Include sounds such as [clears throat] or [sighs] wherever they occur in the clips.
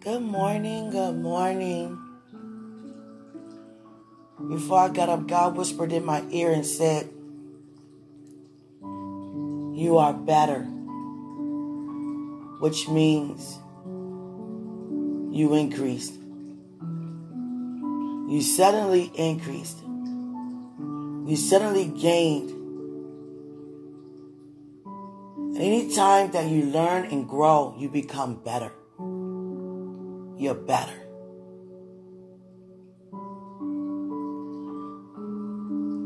Good morning, good morning. Before I got up, God whispered in my ear and said, You are better, which means you increased. You suddenly increased. You suddenly gained. Anytime that you learn and grow, you become better. You're better.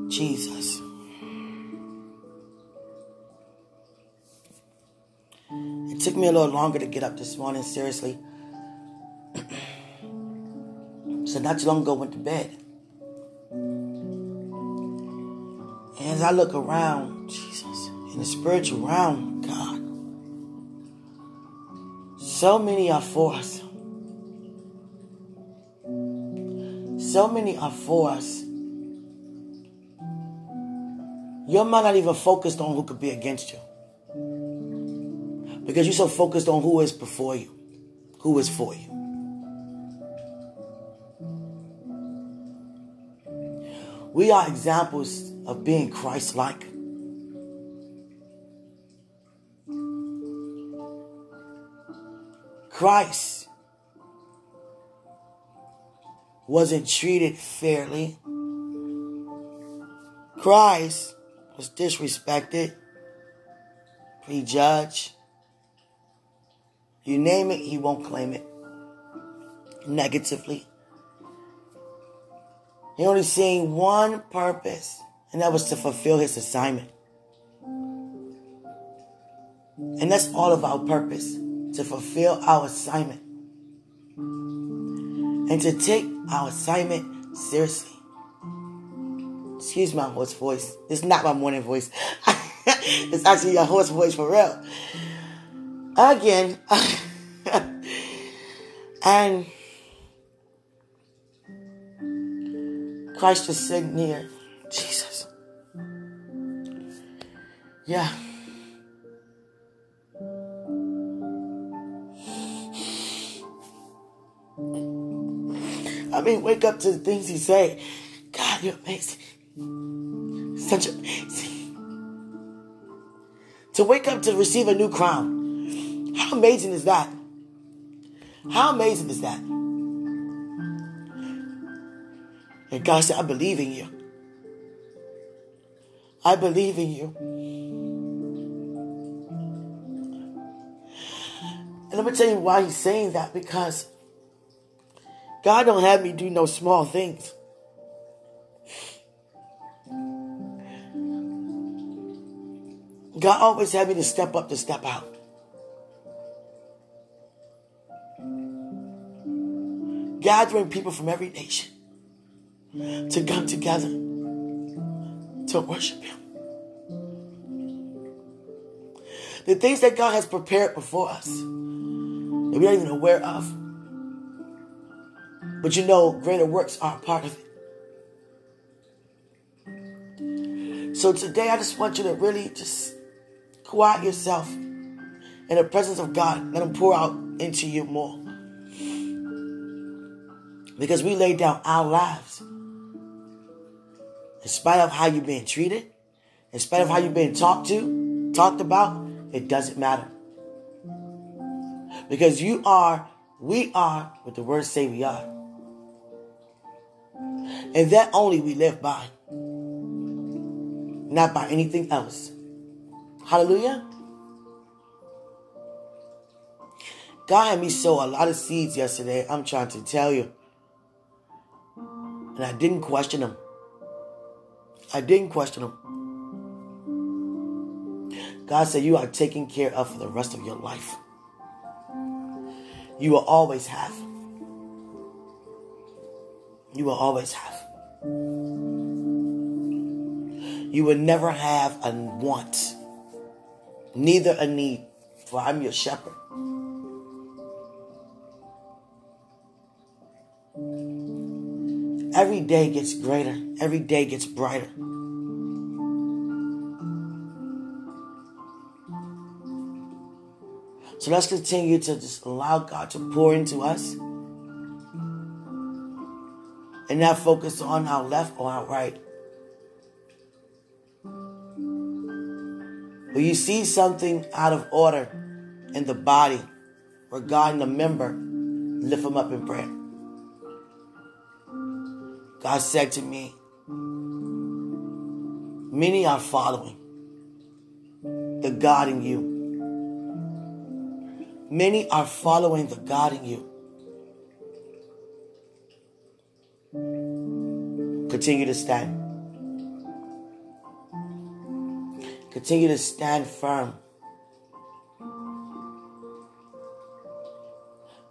Jesus. It took me a little longer to get up this morning, seriously. [clears throat] so not too long ago went to bed. And as I look around, Jesus, in the spiritual realm, God, so many are for us. So many are for us. Your mind not even focused on who could be against you. Because you're so focused on who is before you, who is for you. We are examples of being Christ like. Christ wasn't treated fairly. Christ was disrespected, prejudged. You name it, he won't claim it negatively. He only seen one purpose, and that was to fulfill his assignment. And that's all of our purpose to fulfill our assignment and to take our assignment seriously. Excuse my hoarse voice. It's not my morning voice. [laughs] it's actually a hoarse voice for real. Again. [laughs] and Christ is sitting near. Jesus. Yeah. Mean, wake up to the things he say. God, you're amazing. Such amazing. To wake up to receive a new crown. How amazing is that? How amazing is that? And God said, I believe in you. I believe in you. And let me tell you why he's saying that because God don't have me do no small things. God always had me to step up to step out. Gathering people from every nation to come together to worship Him. The things that God has prepared before us that we're not even aware of. But you know, greater works are part of it. So today, I just want you to really just quiet yourself in the presence of God. Let Him pour out into you more. Because we laid down our lives. In spite of how you're being treated, in spite of how you're being talked to, talked about, it doesn't matter. Because you are, we are what the words say we are. And that only we live by. Not by anything else. Hallelujah. God had me sow a lot of seeds yesterday. I'm trying to tell you. And I didn't question them. I didn't question them. God said, You are taken care of for the rest of your life. You will always have. You will always have. You will never have a want, neither a need, for I'm your shepherd. Every day gets greater, every day gets brighter. So let's continue to just allow God to pour into us and not focus on our left or our right. When you see something out of order in the body regarding a member, lift them up in prayer. God said to me, Many are following the God in you. Many are following the God in you. Continue to stand. Continue to stand firm.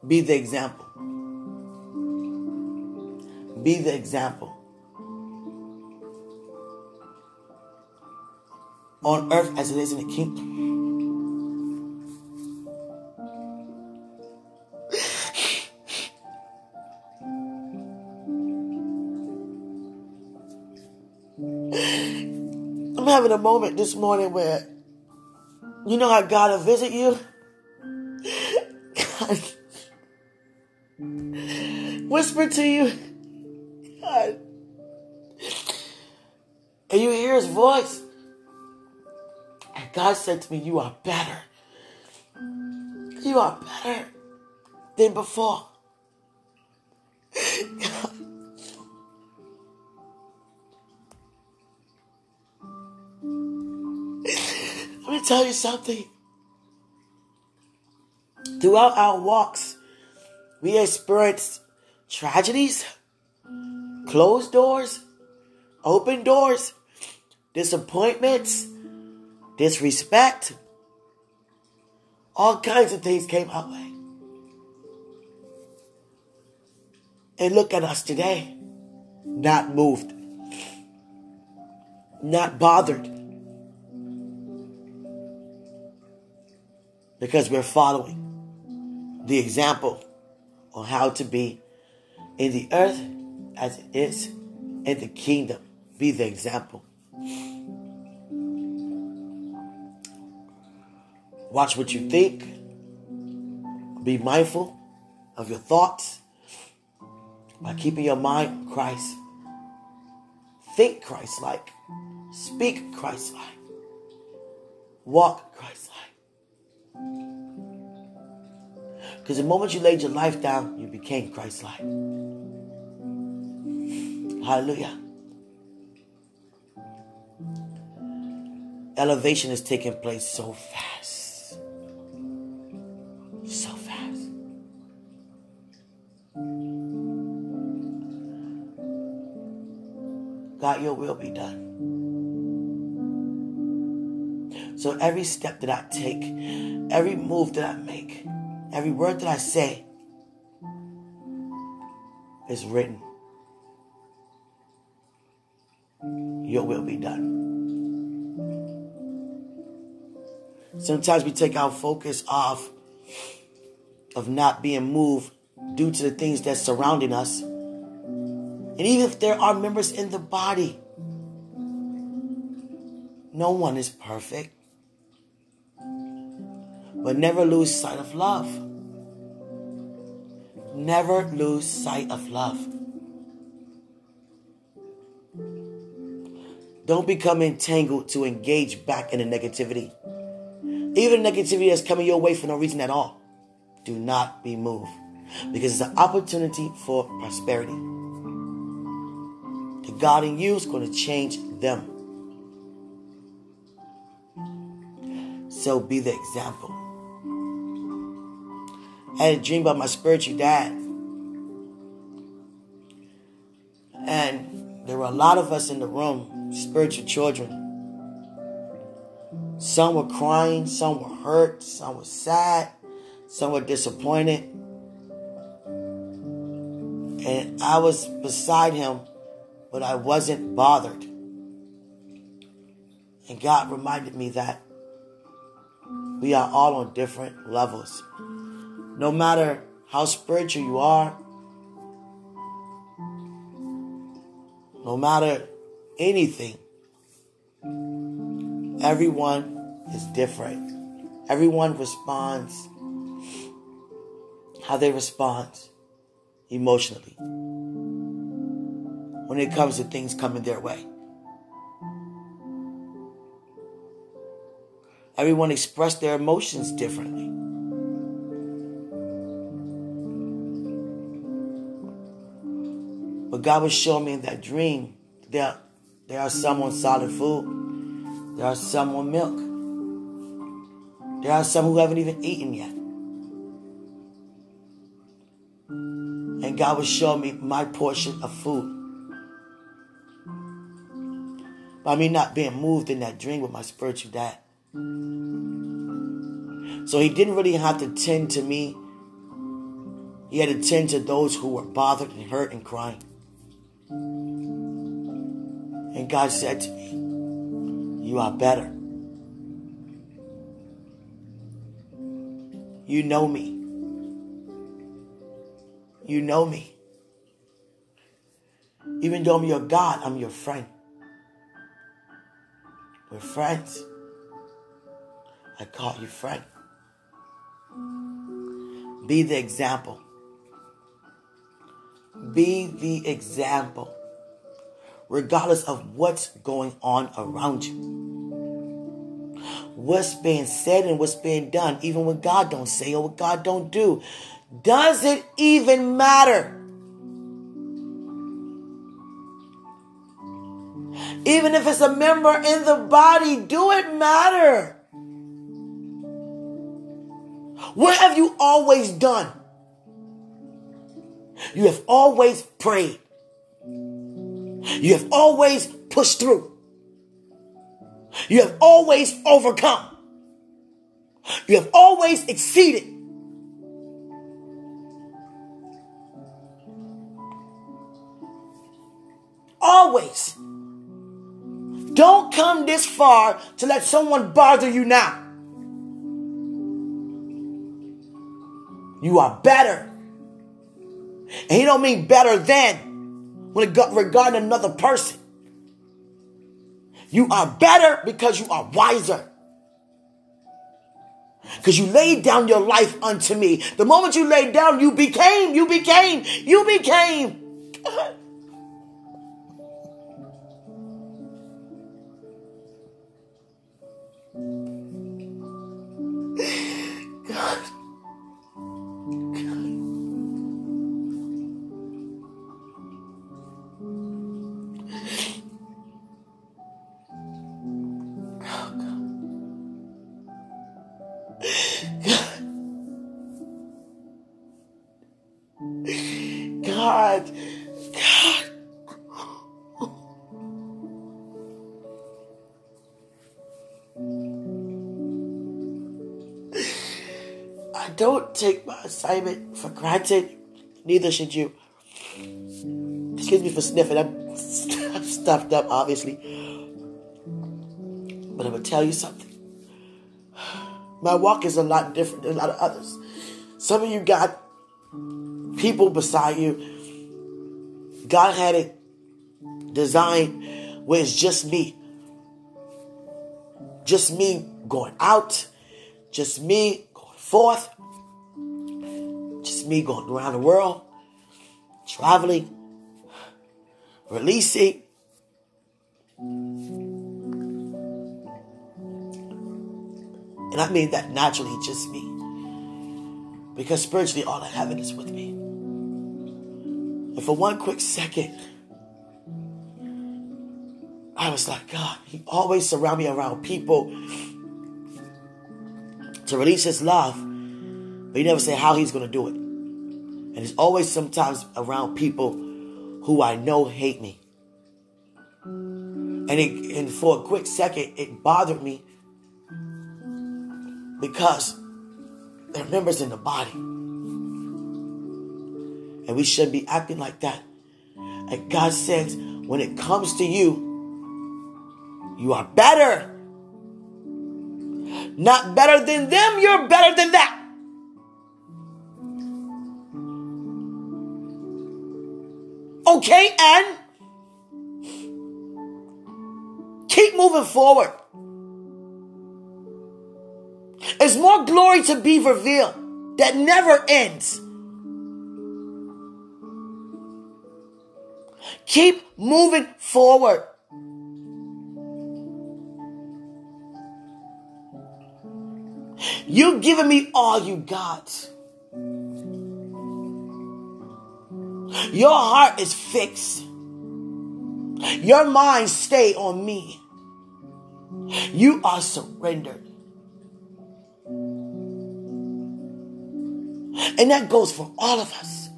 Be the example. Be the example. On earth as it is in the kingdom. Having a moment this morning where you know how God will visit you? God whisper to you. God. And you hear his voice. And God said to me, You are better. You are better than before. God. Tell you something. Throughout our walks, we experienced tragedies, closed doors, open doors, disappointments, disrespect. All kinds of things came our way. And look at us today. Not moved. Not bothered. Because we're following the example on how to be in the earth as it is in the kingdom. Be the example. Watch what you think. Be mindful of your thoughts by keeping your mind Christ. Think Christ like. Speak Christ like. Walk. Because the moment you laid your life down, you became Christ like. Hallelujah. Elevation is taking place so fast. So fast. God, your will be done. So every step that I take, every move that I make, every word that I say is written. Your will be done. Sometimes we take our focus off of not being moved due to the things that's surrounding us. And even if there are members in the body, no one is perfect. But never lose sight of love. Never lose sight of love. Don't become entangled to engage back in the negativity. Even negativity that's coming your way for no reason at all. Do not be moved. Because it's an opportunity for prosperity. The God in you is going to change them. So be the example. I had a dream about my spiritual dad. And there were a lot of us in the room, spiritual children. Some were crying, some were hurt, some were sad, some were disappointed. And I was beside him, but I wasn't bothered. And God reminded me that we are all on different levels. No matter how spiritual you are, no matter anything, everyone is different. Everyone responds how they respond emotionally when it comes to things coming their way. Everyone expressed their emotions differently. God was showing me in that dream that there are some on solid food, there are some on milk, there are some who haven't even eaten yet. And God was showing me my portion of food. By me not being moved in that dream with my spiritual dad. So he didn't really have to tend to me. He had to tend to those who were bothered and hurt and crying. And God said to me, You are better. You know me. You know me. Even though I'm your God, I'm your friend. We're friends. I call you friend. Be the example. Be the example. Regardless of what's going on around you. What's being said and what's being done, even when God don't say or what God don't do. Does it even matter? Even if it's a member in the body, do it matter? What have you always done? You have always prayed. You have always pushed through. You have always overcome. You have always exceeded. Always. Don't come this far to let someone bother you now. You are better. And he don't mean better than when it got regarding another person. You are better because you are wiser. Because you laid down your life unto me. The moment you laid down, you became, you became, you became. [laughs] assignment for granted. Neither should you. Excuse me for sniffing. I'm, [laughs] I'm stuffed up, obviously. But I'm going to tell you something. My walk is a lot different than a lot of others. Some of you got people beside you. God had it designed where it's just me. Just me going out. Just me going forth me going around the world, traveling, releasing. And I mean that naturally, just me. Because spiritually, all I have is with me. And for one quick second, I was like, God, He always surround me around people to release His love, but He never say how He's going to do it. And it's always sometimes around people who I know hate me. And, it, and for a quick second, it bothered me because they're members in the body. And we shouldn't be acting like that. And God says, when it comes to you, you are better. Not better than them, you're better than that. Okay, and keep moving forward. There's more glory to be revealed that never ends. Keep moving forward. You've given me all you got. Your heart is fixed. Your mind stay on me. You are surrendered. And that goes for all of us.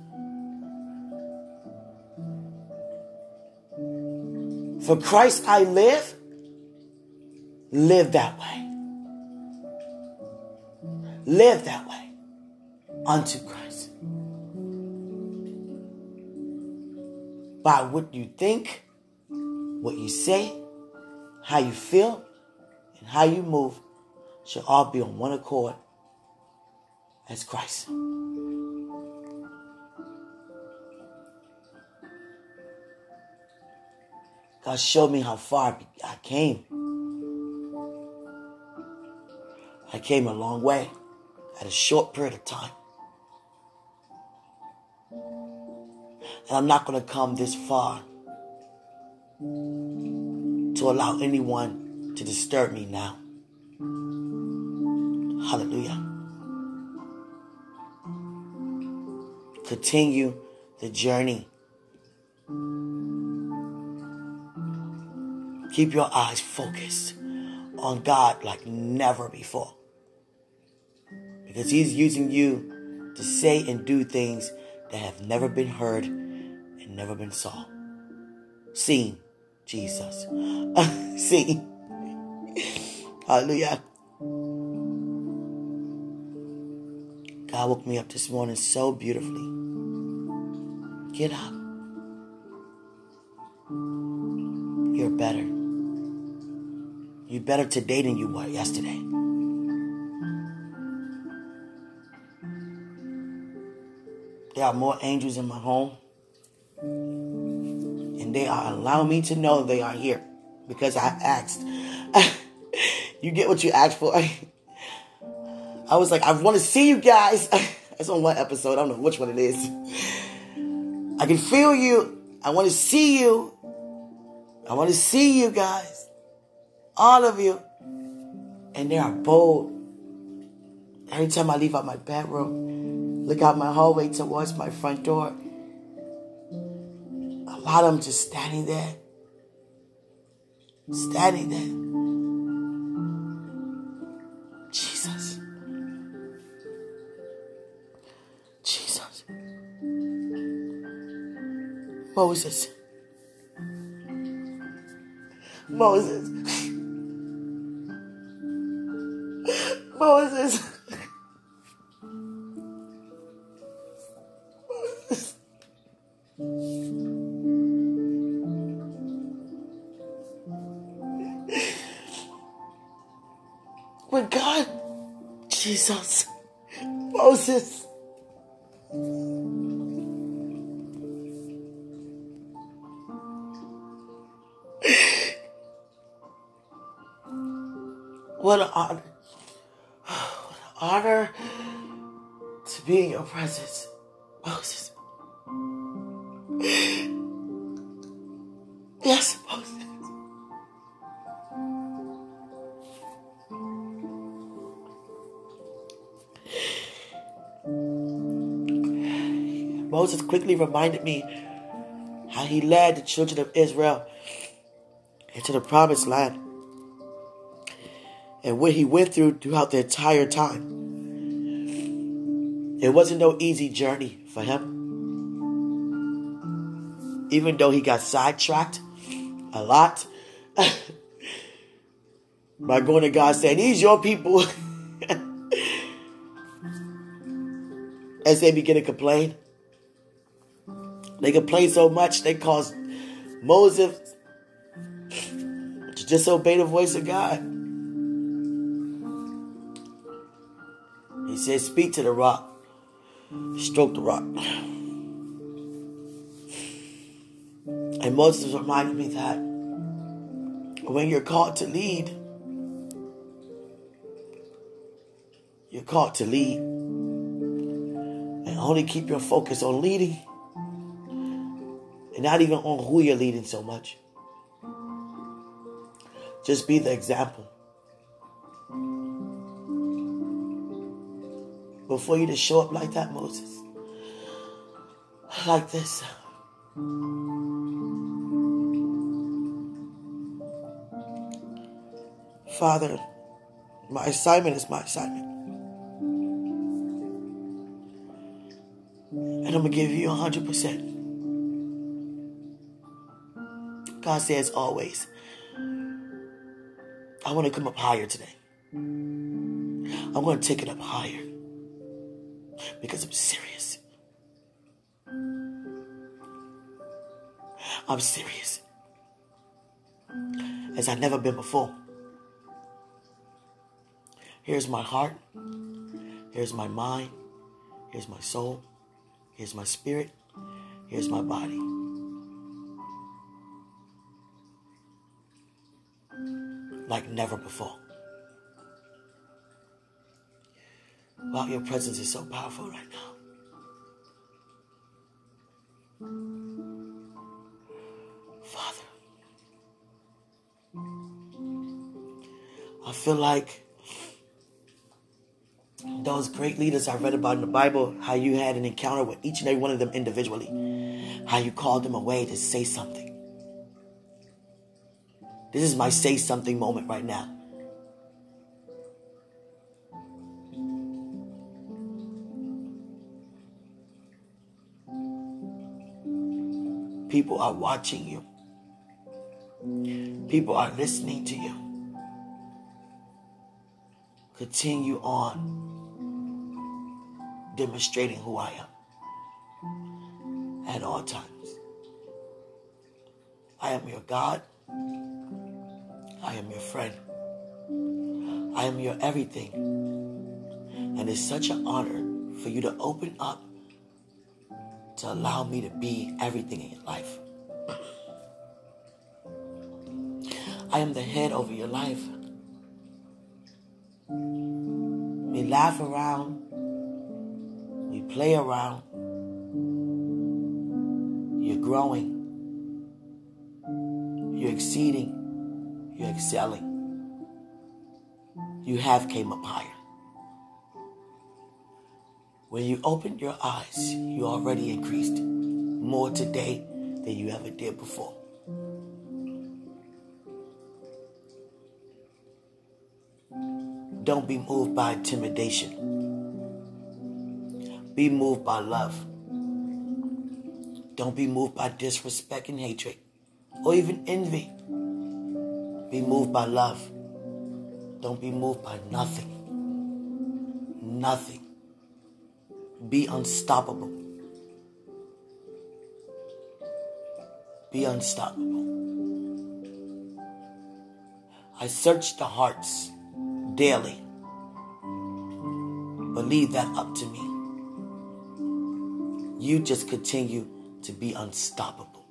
For Christ I live, live that way. Live that way unto Christ. By what you think, what you say, how you feel, and how you move should all be on one accord as Christ. God showed me how far I came. I came a long way at a short period of time. And I'm not going to come this far to allow anyone to disturb me now. Hallelujah. Continue the journey. Keep your eyes focused on God like never before because He's using you to say and do things that have never been heard and never been saw. Seen Jesus. [laughs] Seen. Hallelujah. God woke me up this morning so beautifully. Get up. You're better. You're better today than you were yesterday. There are more angels in my home. And they are allowing me to know they are here because I asked. [laughs] you get what you asked for. [laughs] I was like, I want to see you guys. [laughs] That's on one episode. I don't know which one it is. I can feel you. I want to see you. I want to see you guys. All of you. And they are bold. Every time I leave out my bedroom, look out my hallway towards my front door. A lot of them just standing there. Standing there. Jesus. Jesus. Moses. Moses. [laughs] Moses. When God, Jesus, Moses, what an honor. [sighs] What an honor to be in your presence, Moses. Quickly reminded me how he led the children of Israel into the promised land and what he went through throughout the entire time. It wasn't no easy journey for him. Even though he got sidetracked a lot [laughs] by going to God saying, These your people. [laughs] As they begin to complain. They complained so much they caused Moses to disobey the voice of God. He said, Speak to the rock, stroke the rock. And Moses reminded me that when you're called to lead, you're called to lead. And only keep your focus on leading And not even on who you're leading so much. Just be the example. Before you to show up like that, Moses. Like this. Father, my assignment is my assignment. And I'm going to give you 100%. God says always, I want to come up higher today. I want to take it up higher because I'm serious. I'm serious as I've never been before. Here's my heart. Here's my mind. Here's my soul. Here's my spirit. Here's my body. Like never before. Wow, your presence is so powerful right now. Father, I feel like those great leaders I read about in the Bible, how you had an encounter with each and every one of them individually, how you called them away to say something. This is my say something moment right now. People are watching you. People are listening to you. Continue on demonstrating who I am at all times. I am your God. I am your friend. I am your everything. And it's such an honor for you to open up to allow me to be everything in your life. I am the head over your life. We laugh around we play around. You're growing. You're exceeding. You're excelling. You have came up higher. When you opened your eyes, you already increased more today than you ever did before. Don't be moved by intimidation. Be moved by love. Don't be moved by disrespect and hatred or even envy. Be moved by love. Don't be moved by nothing. Nothing. Be unstoppable. Be unstoppable. I search the hearts daily. Believe that up to me. You just continue to be unstoppable.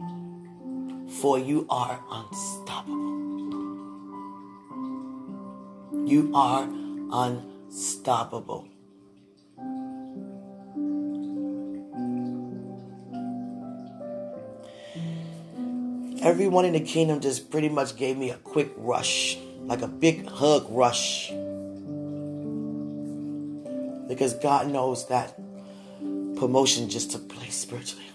For you are unstoppable. You are unstoppable. Everyone in the kingdom just pretty much gave me a quick rush, like a big hug rush. Because God knows that promotion just took place spiritually.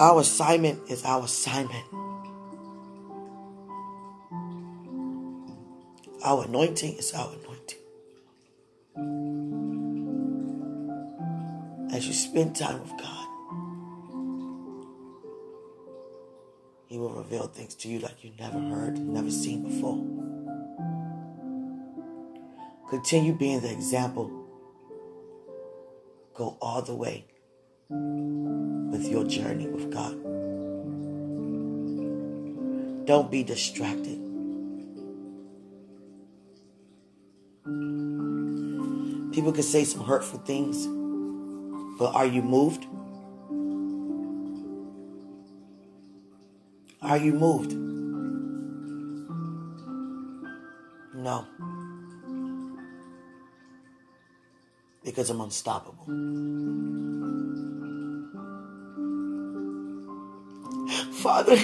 Our assignment is our assignment. Our anointing is our anointing. As you spend time with God, He will reveal things to you like you never heard, never seen before. Continue being the example. Go all the way with your journey with God. Don't be distracted. People can say some hurtful things, but are you moved? Are you moved? No. because I'm unstoppable. Father,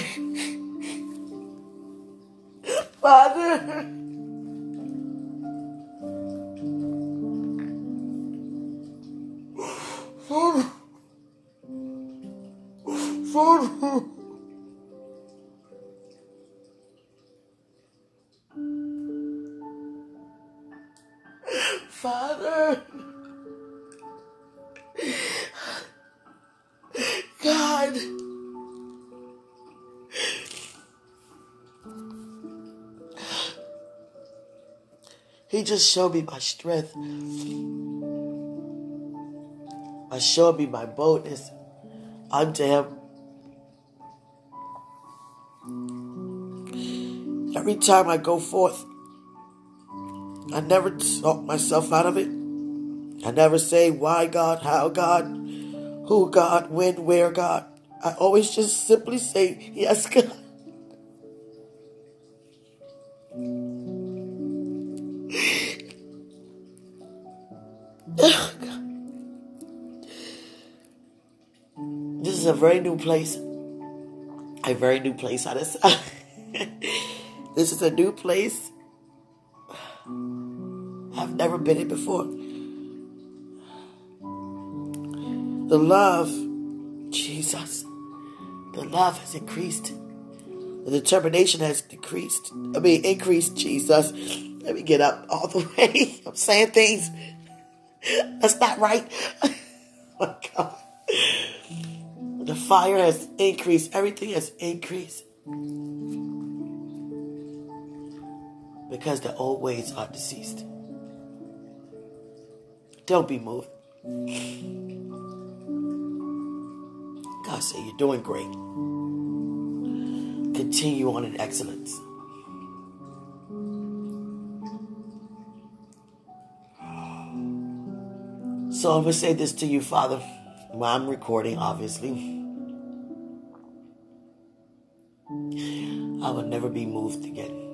just showed me my strength. I showed me my boldness unto him. Every time I go forth, I never talk myself out of it. I never say why God, how God, who God, when, where God. I always just simply say, yes, God. Very new place. A very new place. I just, [laughs] this is a new place I've never been in before. The love, Jesus, the love has increased. The determination has decreased. I mean, increased, Jesus. Let me get up all the [laughs] way. I'm saying things. That's not right. [laughs] oh my God. The fire has increased. Everything has increased. Because the old ways are deceased. Don't be moved. God said, You're doing great. Continue on in excellence. So I'm going to say this to you, Father, I'm recording, obviously. I will never be moved again.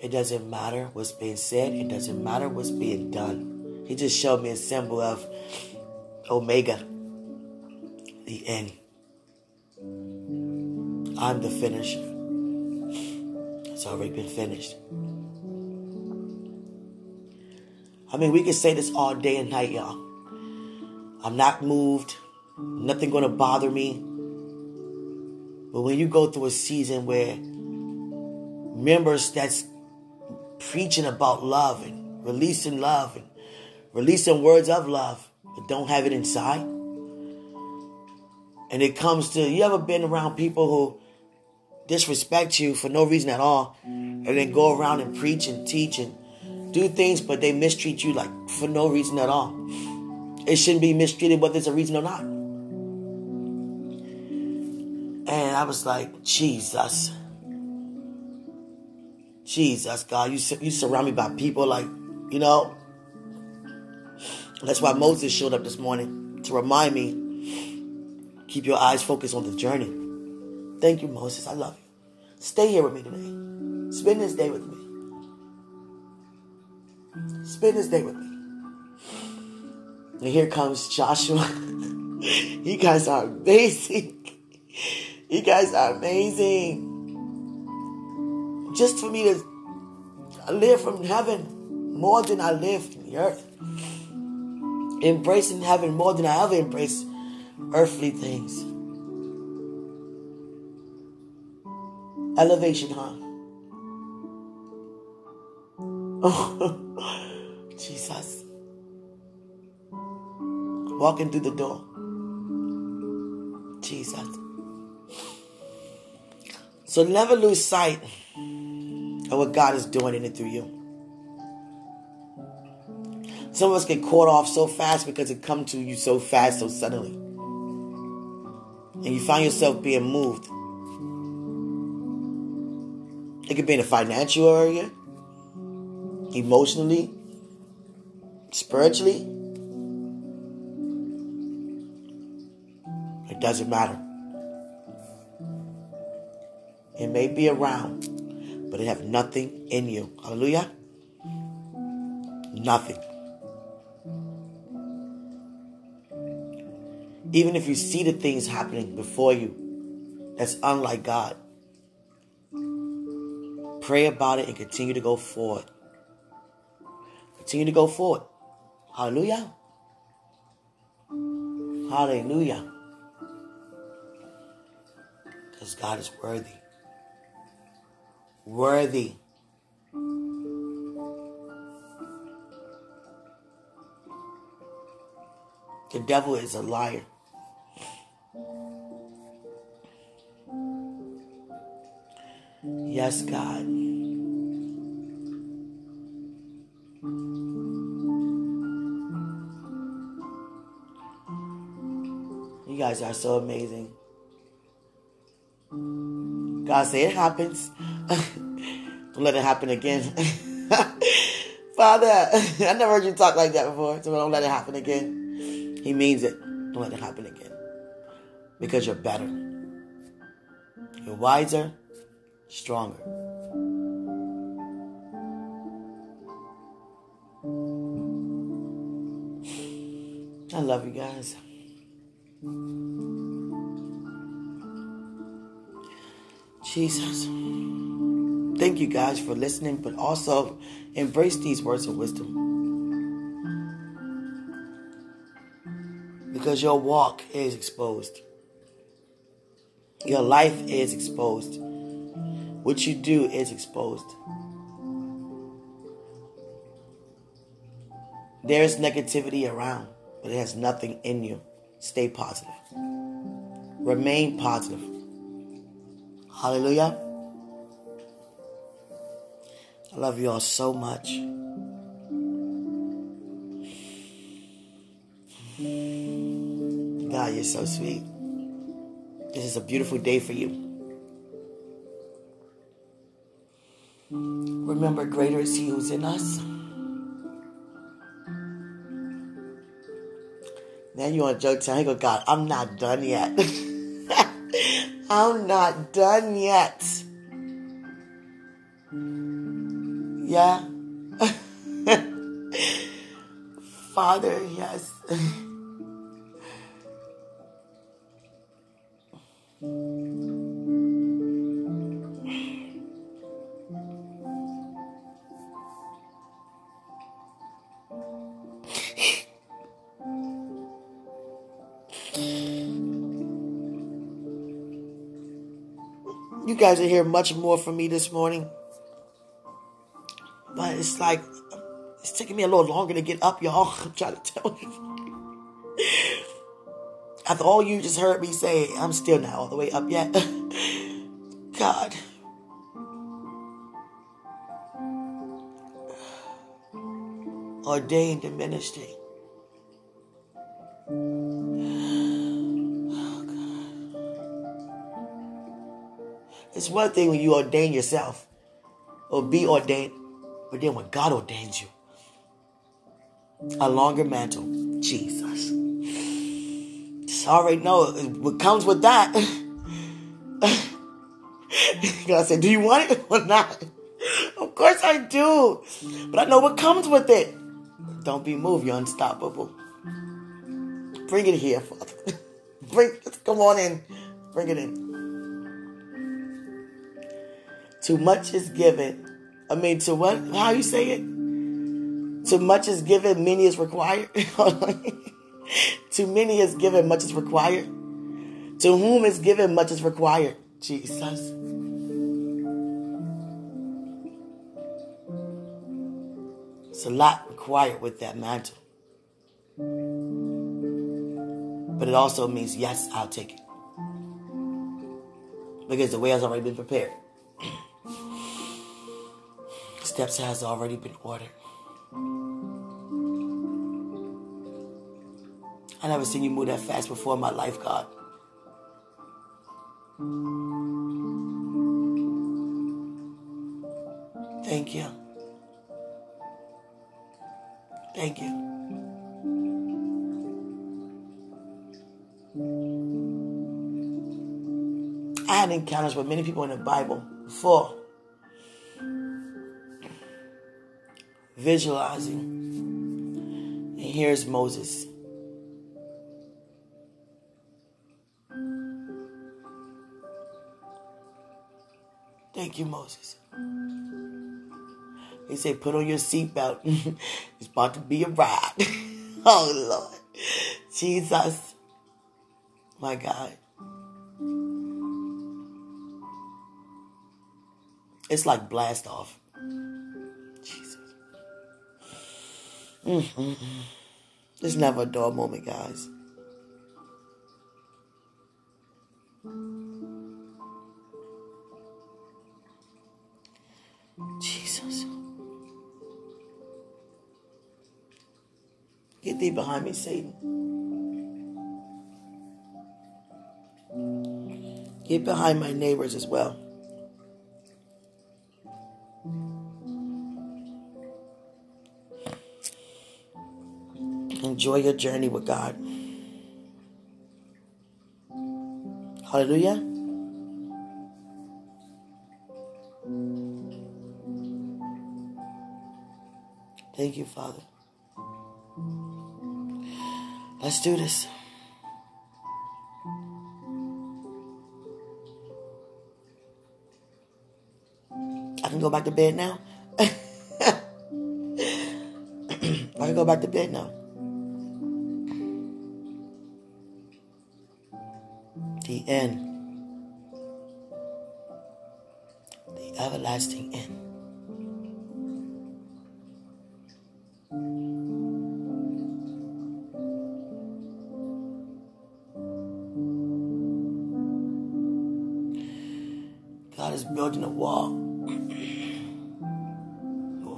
It doesn't matter what's being said, it doesn't matter what's being done. He just showed me a symbol of Omega, the end. I'm the finisher. It's already been finished. I mean, we can say this all day and night, y'all. I'm not moved. Nothing gonna bother me. But when you go through a season where members that's preaching about love and releasing love and releasing words of love, but don't have it inside. And it comes to you ever been around people who disrespect you for no reason at all, and then go around and preach and teach and do things, but they mistreat you like for no reason at all. It shouldn't be mistreated whether there's a reason or not. And I was like, Jesus. Jesus, God, you, you surround me by people like, you know. That's why Moses showed up this morning to remind me keep your eyes focused on the journey. Thank you, Moses. I love you. Stay here with me today. Spend this day with me. Spend this day with me. And here comes Joshua. [laughs] you guys are amazing. [laughs] You guys are amazing just for me to live from heaven more than I live in the earth. Embracing heaven more than I ever embrace earthly things. Elevation, huh? [laughs] Jesus. Walking through the door. Jesus. So never lose sight of what God is doing in it through you. Some of us get caught off so fast because it comes to you so fast, so suddenly. And you find yourself being moved. It could be in a financial area, emotionally, spiritually. It doesn't matter. It may be around but it have nothing in you. Hallelujah. Nothing. Even if you see the things happening before you that's unlike God, pray about it and continue to go forward. Continue to go forward. Hallelujah. Hallelujah. Because God is worthy. Worthy. The devil is a liar. Yes, God. You guys are so amazing. God say it happens. [laughs] don't let it happen again. [laughs] Father, I never heard you talk like that before, so don't let it happen again. He means it. Don't let it happen again. Because you're better. You're wiser, stronger. Love you guys. Jesus. Thank you guys for listening, but also embrace these words of wisdom. Because your walk is exposed, your life is exposed, what you do is exposed. There's negativity around, but it has nothing in you. Stay positive. Remain positive. Hallelujah. I love you all so much. God, you're so sweet. This is a beautiful day for you. Remember, greater is He who's in us. Then you want to joke. He go, God, I'm not done yet. [laughs] I'm not done yet. Yeah. [laughs] Father, yes. [laughs] guys will hear much more from me this morning. But it's like, it's taking me a little longer to get up, y'all. [laughs] I'm trying to tell you. After all you just heard me say, I'm still not all the way up yet. [laughs] God. Ordained in ministry. It's one thing when you ordain yourself or be ordained, but then when God ordains you, a longer mantle, Jesus. Just already know what comes with that. [laughs] God said, Do you want it [laughs] or not? Of course I do. But I know what comes with it. Don't be moved, you're unstoppable. Bring it here, Father. [laughs] Bring come on in. Bring it in. Too much is given. I mean, to what? How you say it? Too much is given, many is required. [laughs] Too many is given, much is required. To whom is given, much is required. Jesus. It's a lot required with that mantle. But it also means, yes, I'll take it. Because the way has already been prepared [clears throat] steps has already been ordered. I never seen you move that fast before in my life, God. Thank you. Thank you. I had encounters with many people in the Bible before. Visualizing And here's Moses. Thank you, Moses. He said, put on your seatbelt. [laughs] it's about to be a ride. [laughs] oh, Lord. Jesus. My God. It's like blast off. [laughs] It's never a dull moment, guys. Jesus. Get thee behind me, Satan. Get behind my neighbors as well. Enjoy your journey with God. Hallelujah. Thank you, Father. Let's do this. I can go back to bed now. [laughs] I can go back to bed now. End. The everlasting end. God is building a wall with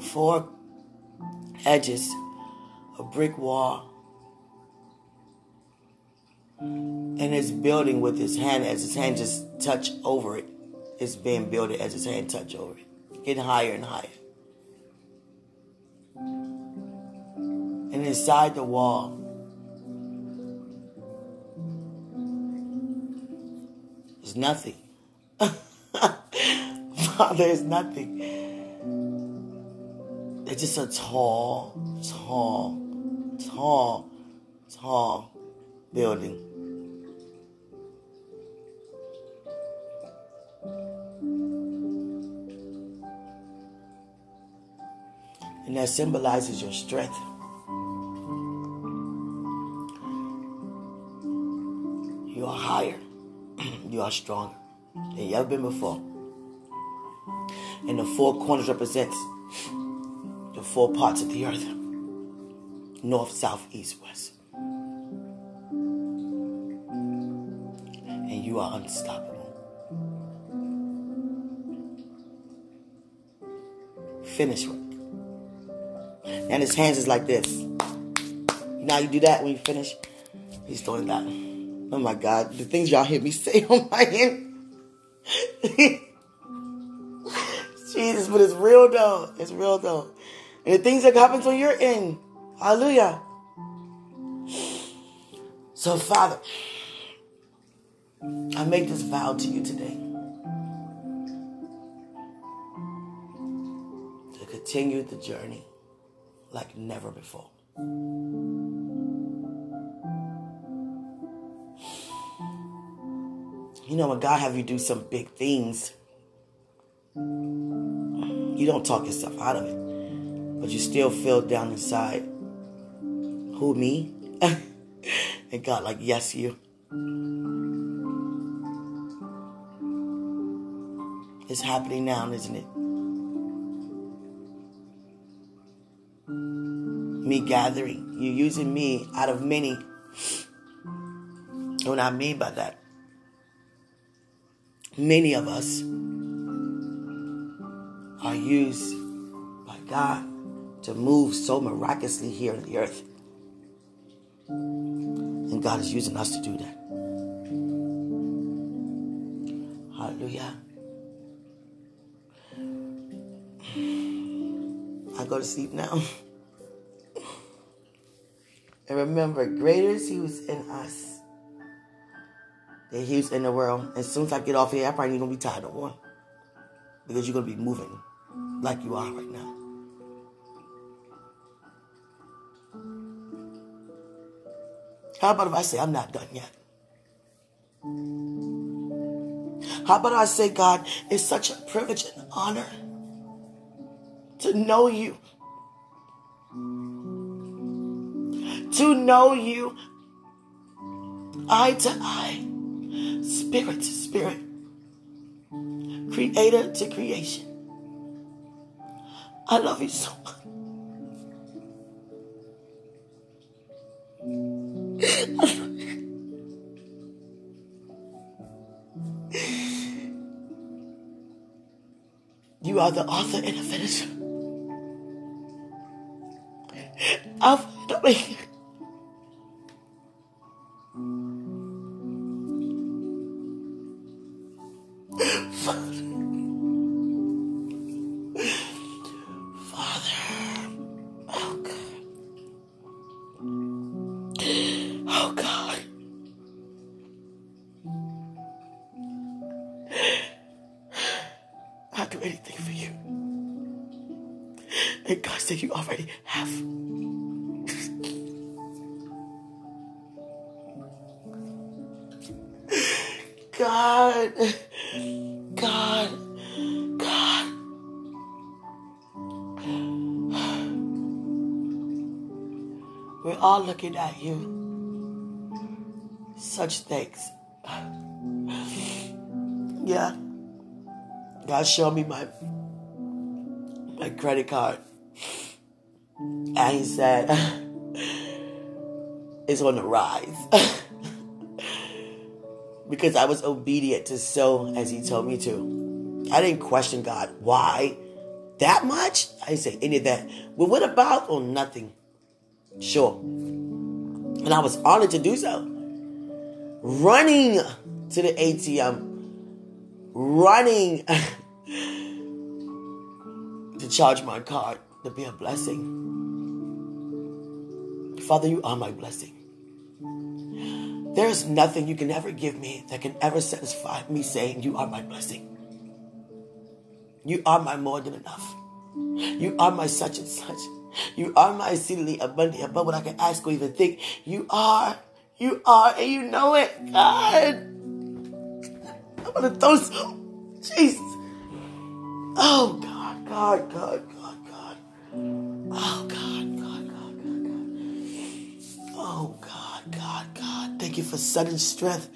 four edges, a brick wall, and it's building with his hand as his hand just touch over it. It's being built as his hand touch over it, getting higher and higher. And inside the wall, there's nothing. [laughs] Father There's nothing. It's just a tall, tall, tall, tall building. That symbolizes your strength. You are higher. [clears throat] you are stronger than you ever been before. And the four corners represents the four parts of the earth. North, south, east, west. And you are unstoppable. Finish work. And his hands is like this. Now you do that when you finish? He's doing that. Oh my God. The things y'all hear me say [laughs] on my end. [laughs] Jesus, but it's real though. It's real though. And the things that happens on your end. Hallelujah. So, Father, I make this vow to you today to continue the journey like never before. You know, when God have you do some big things, you don't talk yourself out of it, but you still feel down inside, who me? [laughs] and God, like, yes, you. It's happening now, isn't it? Me gathering, You're using me out of many. What I mean by that, many of us are used by God to move so miraculously here on the earth. And God is using us to do that. Hallelujah. I go to sleep now. [laughs] and remember, greater is He who's in us than He who's in the world. As soon as I get off here, I probably ain't gonna be tired no more. Because you're gonna be moving like you are right now. How about if I say, I'm not done yet? How about I say, God, it's such a privilege and honor to know you. To know you eye to eye, spirit to spirit, creator to creation. I love you so much. You are the author and the finisher. Alpha and Omega. Looking at you. Such things. Yeah. God showed me my my credit card. And he said [laughs] it's on the rise. [laughs] because I was obedient to sow as he told me to. I didn't question God. Why? That much? I didn't say any of that. Well, what about? Oh, nothing. Sure. And I was honored to do so. Running to the ATM, running [laughs] to charge my card to be a blessing. Father, you are my blessing. There is nothing you can ever give me that can ever satisfy me saying, You are my blessing. You are my more than enough. You are my such and such. You are my exceedingly abundant above what I can ask or even think. You are. You are, and you know it, God. I'm gonna throw some. Jesus. Oh, God, God, God, God, God. Oh, God, God, God, God, God. Oh, God, God, God. Thank you for sudden strength.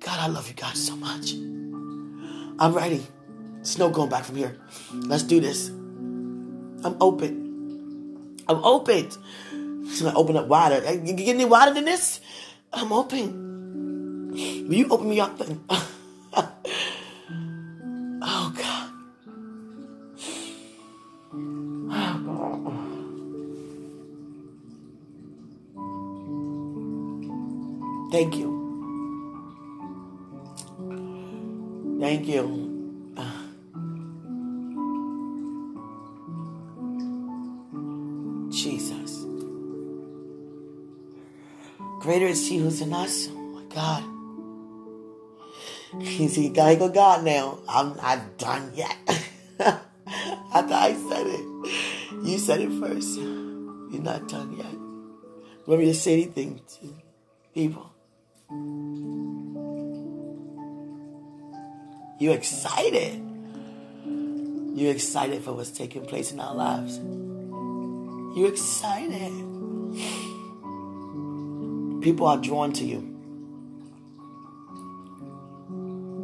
God, I love you, God, so much. I'm ready. There's no going back from here. Let's do this. I'm open. I'm open. She's gonna open up wider. You get any wider than this? I'm open. Will you open me up then? [laughs] Oh God. Thank you. Thank you. Greater is He who's in us. Oh my God. He's he gotta go God now. I'm not done yet. [laughs] After I said it, you said it first. You're not done yet. Me to say anything to people? You excited? You excited for what's taking place in our lives? You excited? People are drawn to you.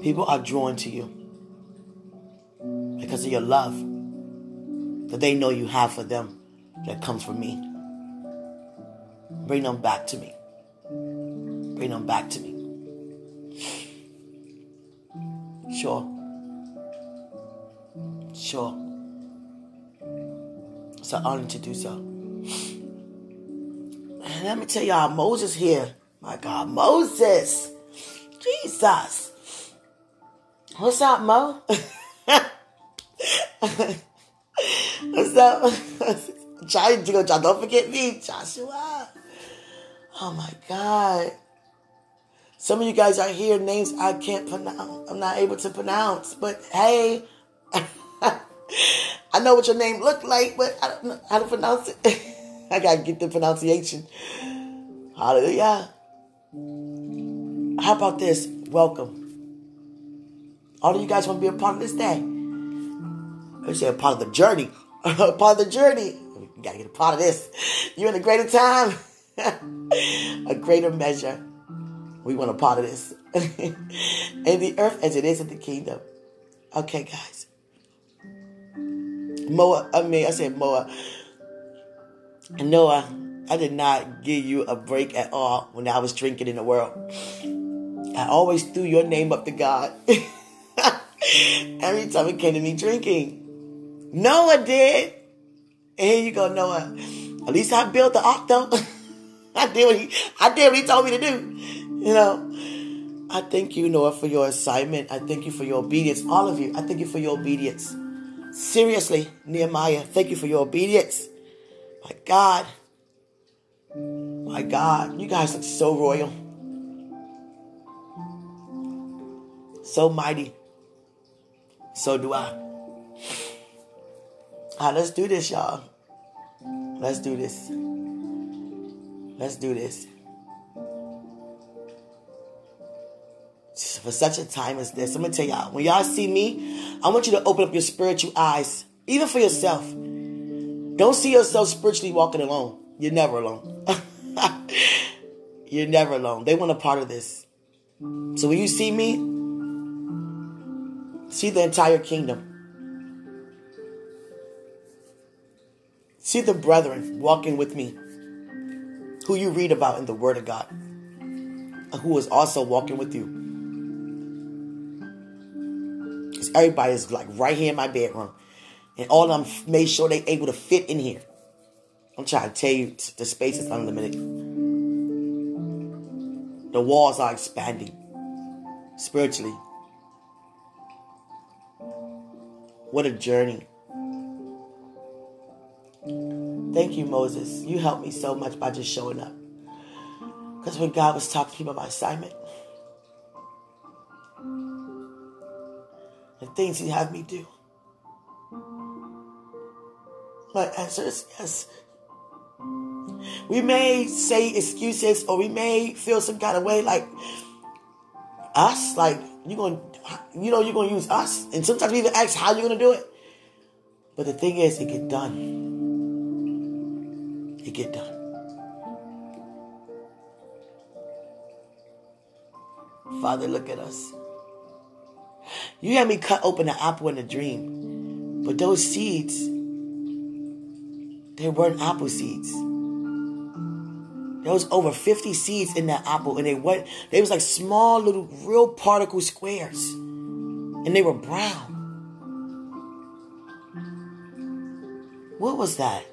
People are drawn to you because of your love that they know you have for them that comes from me. Bring them back to me. Bring them back to me. Sure. Sure. It's an honor to do so let me tell y'all, Moses here. My God, Moses. Jesus. What's up, Mo? [laughs] What's up? Trying to go, don't forget me, Joshua. Oh my God. Some of you guys are here, names I can't pronounce. I'm not able to pronounce, but hey, [laughs] I know what your name looked like, but I don't know how to pronounce it. [laughs] I gotta get the pronunciation. Hallelujah. How about this? Welcome. All of you guys want to be a part of this day. I say a part of the journey. [laughs] a part of the journey. You gotta get a part of this. You're in a greater time, [laughs] a greater measure. We want a part of this. [laughs] in the earth as it is in the kingdom. Okay, guys. Moa, I mean, I said Moa. Noah, I did not give you a break at all when I was drinking in the world. I always threw your name up to God. [laughs] Every time it came to me drinking. Noah did. And here you go, Noah. At least I built the ark though. I did what he I did what he told me to do. You know. I thank you, Noah, for your assignment. I thank you for your obedience. All of you, I thank you for your obedience. Seriously, Nehemiah, thank you for your obedience. My God. My God. You guys look so royal. So mighty. So do I. Ah, let's do this, y'all. Let's do this. Let's do this. For such a time as this, I'm gonna tell y'all, when y'all see me, I want you to open up your spiritual eyes, even for yourself. Don't see yourself spiritually walking alone. You're never alone. [laughs] You're never alone. They want a part of this. So when you see me, see the entire kingdom. See the brethren walking with me, who you read about in the Word of God, who is also walking with you. Because everybody is like right here in my bedroom. And all of them made sure they able to fit in here. I'm trying to tell you, the space is unlimited. The walls are expanding spiritually. What a journey. Thank you, Moses. You helped me so much by just showing up. Because when God was talking to me about my assignment, the things He had me do, my answer is yes. We may say excuses or we may feel some kind of way like us, like you're gonna you know you're gonna use us. And sometimes we even ask how you're gonna do it. But the thing is it get done. It get done. Father, look at us. You had me cut open an apple in a dream. But those seeds, they weren't apple seeds. There was over 50 seeds in that apple, and they went, they was like small little real particle squares. And they were brown. What was that?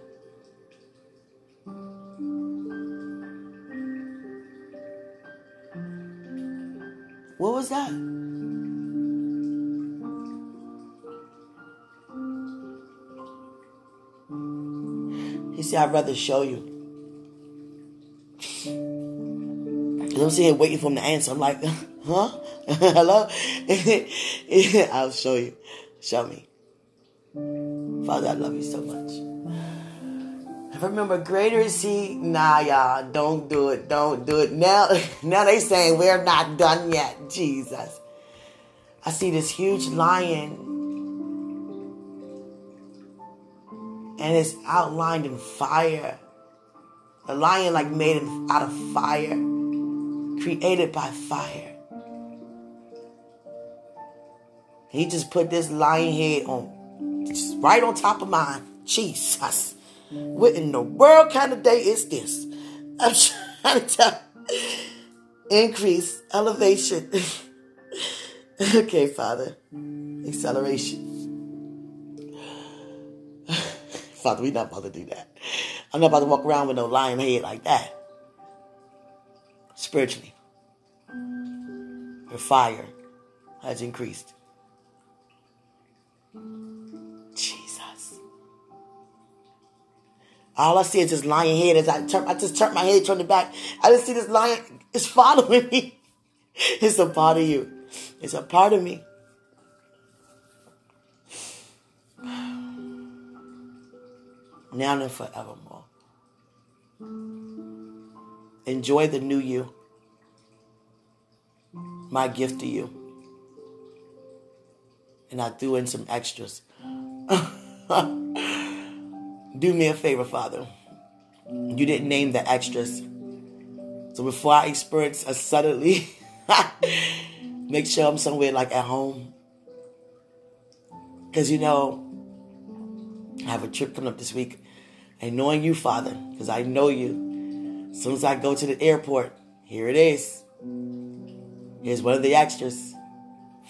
What was that? Said, I'd rather show you. I'm sitting here waiting for him to answer. I'm like, [laughs] huh? [laughs] Hello? [laughs] I'll show you. Show me. Father, I love you so much. I remember greater is he. Nah, y'all, don't do it. Don't do it. Now, now they saying we're not done yet. Jesus. I see this huge lion. And it's outlined in fire. A lion like made out of fire. Created by fire. He just put this lion head on, just right on top of mine. Jesus. What in the world kind of day is this? I'm [laughs] trying to tell. Increase, elevation. [laughs] okay, Father. Acceleration. Father, we're not about to do that. I'm not about to walk around with no lion head like that. Spiritually. Your fire has increased. Jesus. All I see is this lion head as I turn, I just turn my head, turn it back. I just see this lion is following me. [laughs] It's a part of you. It's a part of me. Now and forevermore. Enjoy the new you. my gift to you. And I threw in some extras. [laughs] Do me a favor, Father. You didn't name the extras. So before I experience a suddenly, [laughs] make sure I'm somewhere like at home. Because you know, I have a trip coming up this week. And knowing you, Father, because I know you, as soon as I go to the airport, here it is. Here's one of the extras.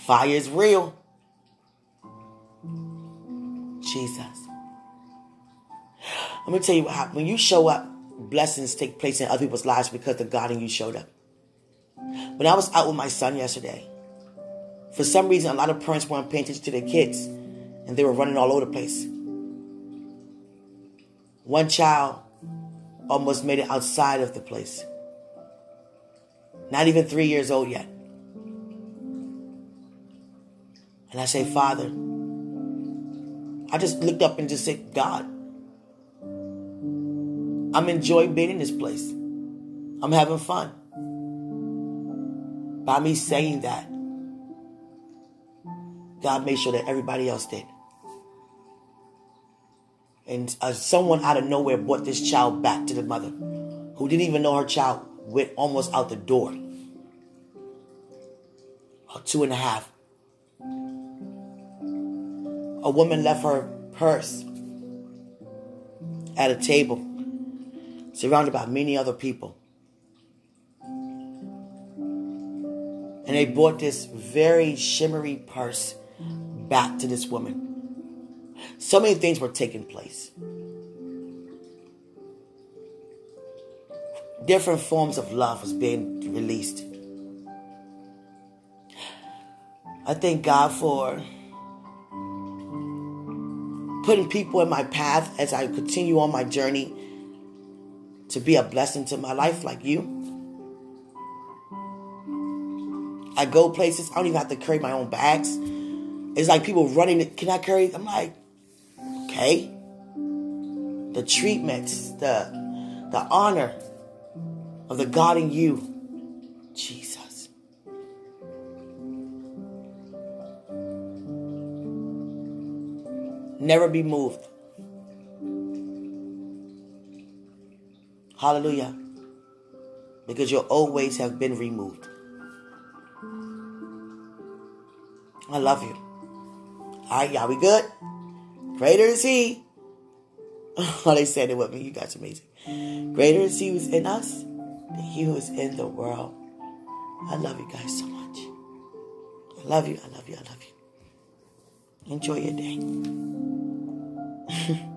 Fire is real. Jesus. I'm gonna tell you how when you show up, blessings take place in other people's lives because the God in you showed up. When I was out with my son yesterday, for some reason, a lot of parents weren't paying attention to their kids, and they were running all over the place. One child almost made it outside of the place. Not even three years old yet. And I say, Father, I just looked up and just said, God, I'm enjoying being in this place. I'm having fun. By me saying that, God made sure that everybody else did. And uh, someone out of nowhere brought this child back to the mother who didn't even know her child went almost out the door. Two and a half. A woman left her purse at a table surrounded by many other people. And they brought this very shimmery purse back to this woman. So many things were taking place. Different forms of love was being released. I thank God for putting people in my path as I continue on my journey to be a blessing to my life like you. I go places, I don't even have to carry my own bags. It's like people running, can I carry? I'm like, okay. The treatments, the the honor of the God in you. Jesus. Never be moved. Hallelujah. Because you'll always have been removed. I love you. All right, y'all, we good? Greater is He. [laughs] Oh, they said it with me. You guys amazing. Greater is He who's in us than He who is in the world. I love you guys so much. I love you. I love you. I love you. Enjoy your day. [laughs]